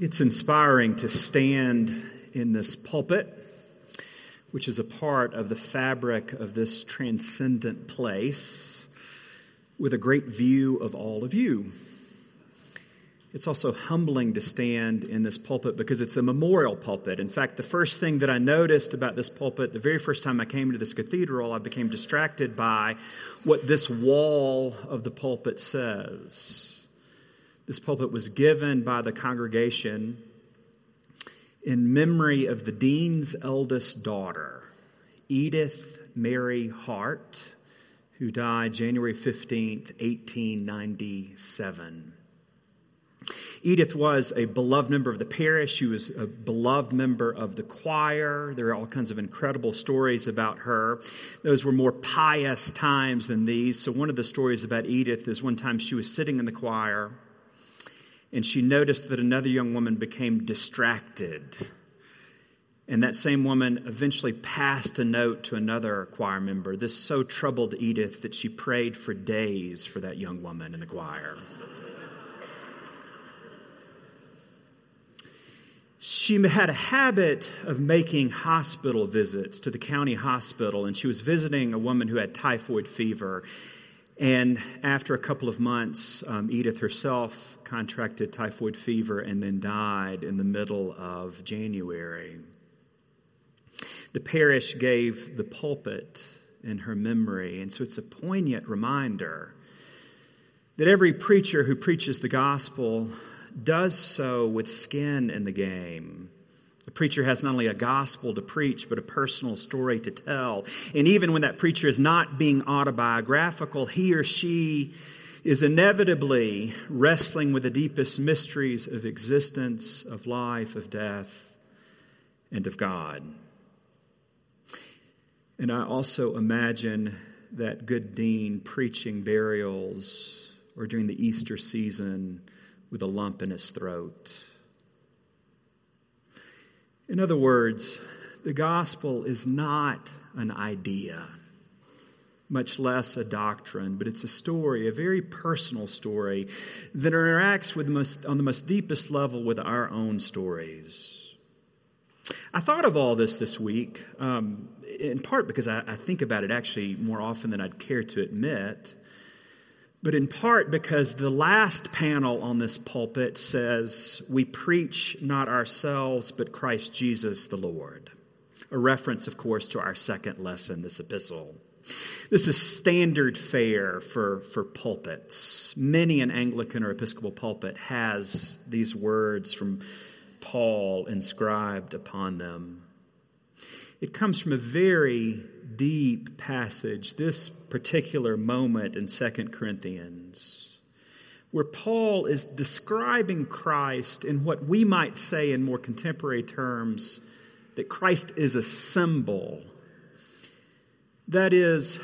It's inspiring to stand in this pulpit, which is a part of the fabric of this transcendent place, with a great view of all of you. It's also humbling to stand in this pulpit because it's a memorial pulpit. In fact, the first thing that I noticed about this pulpit, the very first time I came to this cathedral, I became distracted by what this wall of the pulpit says. This pulpit was given by the congregation in memory of the dean's eldest daughter, Edith Mary Hart, who died January 15th, 1897. Edith was a beloved member of the parish. She was a beloved member of the choir. There are all kinds of incredible stories about her. Those were more pious times than these. So, one of the stories about Edith is one time she was sitting in the choir and she noticed that another young woman became distracted. And that same woman eventually passed a note to another choir member. This so troubled Edith that she prayed for days for that young woman in the choir. she had a habit of making hospital visits to the county hospital, and she was visiting a woman who had typhoid fever. And after a couple of months, um, Edith herself contracted typhoid fever and then died in the middle of January. The parish gave the pulpit in her memory, and so it's a poignant reminder that every preacher who preaches the gospel does so with skin in the game the preacher has not only a gospel to preach, but a personal story to tell. And even when that preacher is not being autobiographical, he or she is inevitably wrestling with the deepest mysteries of existence, of life, of death, and of God. And I also imagine that good dean preaching burials or during the Easter season with a lump in his throat. In other words, the gospel is not an idea, much less a doctrine, but it's a story, a very personal story that interacts with the most, on the most deepest level with our own stories. I thought of all this this week, um, in part because I, I think about it actually more often than I'd care to admit but in part because the last panel on this pulpit says, We preach not ourselves, but Christ Jesus the Lord. A reference, of course, to our second lesson, this epistle. This is standard fare for, for pulpits. Many an Anglican or Episcopal pulpit has these words from Paul inscribed upon them. It comes from a very deep passage, this particular moment in Second Corinthians, where Paul is describing Christ in what we might say in more contemporary terms that Christ is a symbol. That is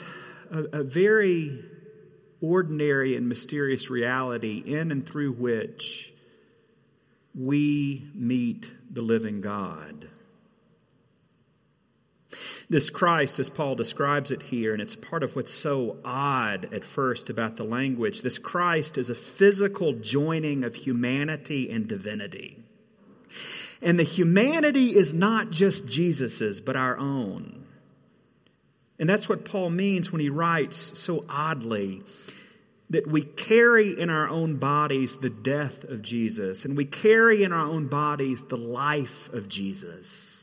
a, a very ordinary and mysterious reality in and through which we meet the living God. This Christ, as Paul describes it here, and it's part of what's so odd at first about the language, this Christ is a physical joining of humanity and divinity. And the humanity is not just Jesus's, but our own. And that's what Paul means when he writes so oddly that we carry in our own bodies the death of Jesus, and we carry in our own bodies the life of Jesus.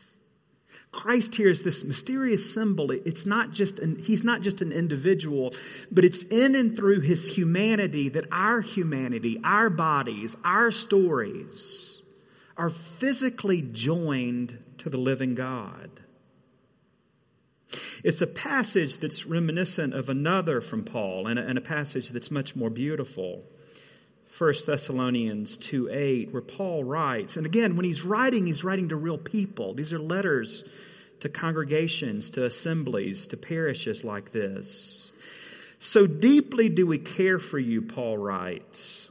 Christ here is this mysterious symbol. It's not just an, he's not just an individual, but it's in and through his humanity that our humanity, our bodies, our stories are physically joined to the living God. It's a passage that's reminiscent of another from Paul and a, and a passage that's much more beautiful. 1 Thessalonians 2 8, where Paul writes, and again, when he's writing, he's writing to real people. These are letters to congregations, to assemblies, to parishes like this. So deeply do we care for you, Paul writes,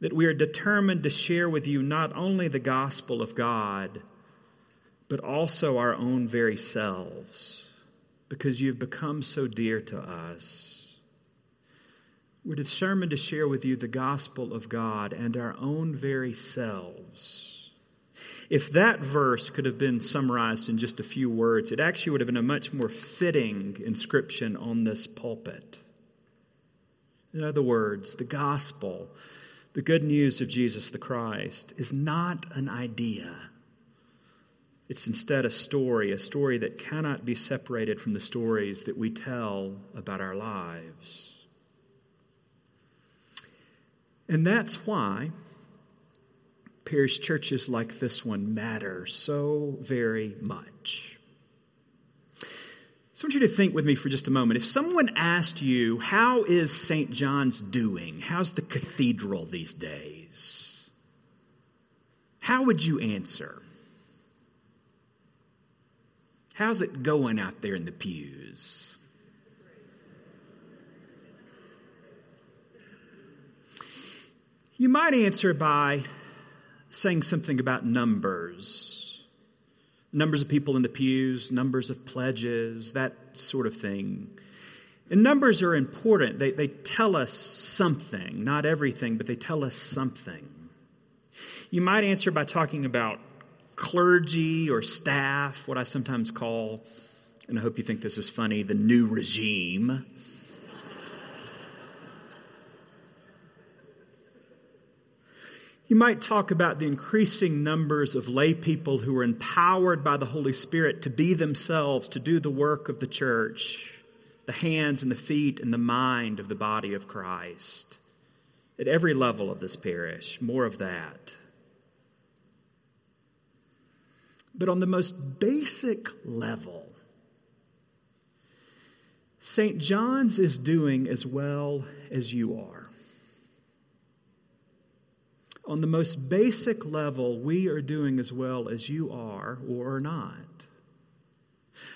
that we are determined to share with you not only the gospel of God, but also our own very selves, because you've become so dear to us. we're determined to share with you the gospel of God and our own very selves. If that verse could have been summarized in just a few words, it actually would have been a much more fitting inscription on this pulpit. In other words, the gospel, the good news of Jesus the Christ, is not an idea. It's instead a story, a story that cannot be separated from the stories that we tell about our lives. And that's why parish churches like this one matter so very much. So I want you to think with me for just a moment. If someone asked you, How is St. John's doing? How's the cathedral these days? How would you answer? How's it going out there in the pews? You might answer by saying something about numbers numbers of people in the pews, numbers of pledges, that sort of thing. And numbers are important. They, they tell us something, not everything, but they tell us something. You might answer by talking about clergy or staff, what I sometimes call, and I hope you think this is funny, the new regime. You might talk about the increasing numbers of lay people who are empowered by the Holy Spirit to be themselves, to do the work of the church, the hands and the feet and the mind of the body of Christ. At every level of this parish, more of that. But on the most basic level, St. John's is doing as well as you are. On the most basic level, we are doing as well as you are or are not.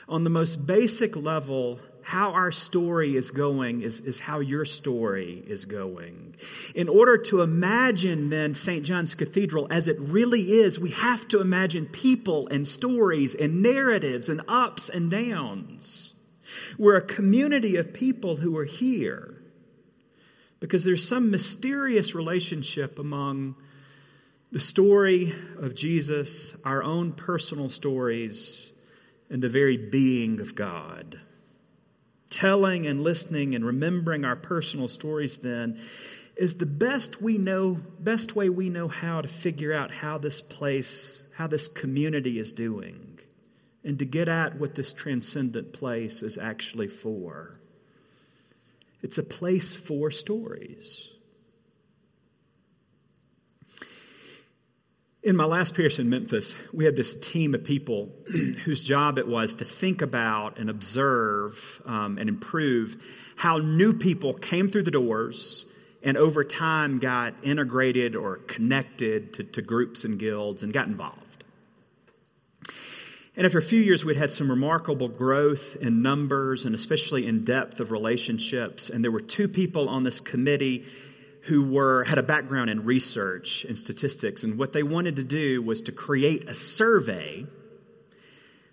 On the most basic level, how our story is going is, is how your story is going. In order to imagine then St. John's Cathedral as it really is, we have to imagine people and stories and narratives and ups and downs. We're a community of people who are here because there's some mysterious relationship among the story of Jesus, our own personal stories, and the very being of God. Telling and listening and remembering our personal stories then is the best we know, best way we know how to figure out how this place, how this community is doing, and to get at what this transcendent place is actually for. It's a place for stories. In my last parish in Memphis, we had this team of people whose job it was to think about and observe um, and improve how new people came through the doors and over time got integrated or connected to, to groups and guilds and got involved. And after a few years, we'd had some remarkable growth in numbers and especially in depth of relationships. And there were two people on this committee who were had a background in research and statistics and what they wanted to do was to create a survey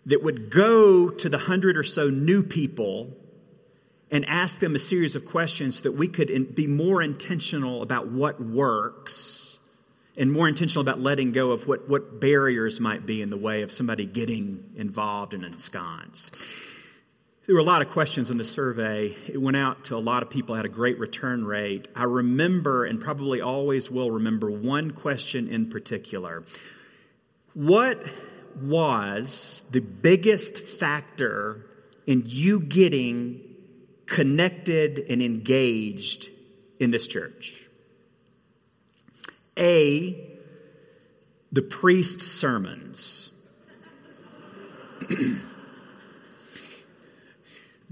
that would go to the hundred or so new people and ask them a series of questions so that we could be more intentional about what works and more intentional about letting go of what, what barriers might be in the way of somebody getting involved and ensconced. There were a lot of questions in the survey. It went out to a lot of people, had a great return rate. I remember, and probably always will remember, one question in particular. What was the biggest factor in you getting connected and engaged in this church? A, the priest's sermons.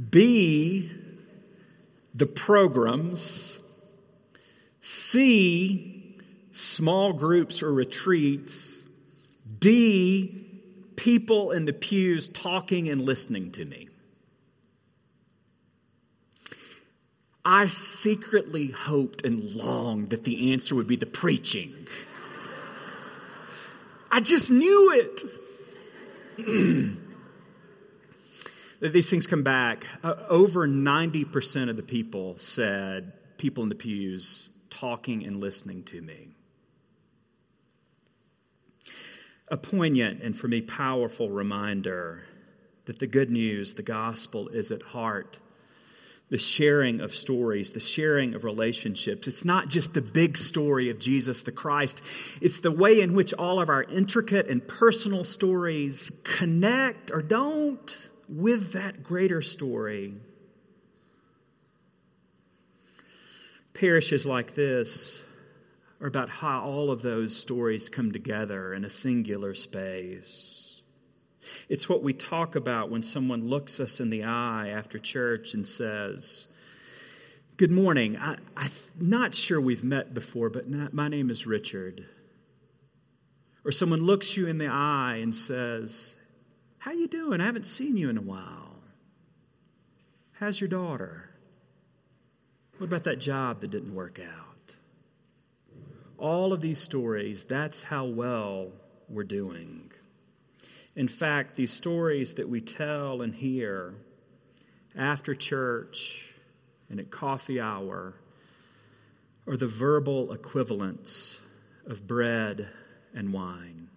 B, the programs. C, small groups or retreats. D, people in the pews talking and listening to me. I secretly hoped and longed that the answer would be the preaching. I just knew it. that these things come back. Uh, over 90% of the people said people in the pews talking and listening to me. A poignant and for me powerful reminder that the good news, the gospel, is at heart the sharing of stories, the sharing of relationships. It's not just the big story of Jesus the Christ, it's the way in which all of our intricate and personal stories connect or don't with that greater story. Parishes like this are about how all of those stories come together in a singular space. It's what we talk about when someone looks us in the eye after church and says, Good morning. I, am not sure we've met before, but not, my name is Richard. Or someone looks you in the eye and says, How you doing? I haven't seen you in a while. How's your daughter? What about that job that didn't work out? All of these stories, that's how well we're doing. In fact, these stories that we tell and hear after church and at coffee hour are the verbal equivalents of bread and wine.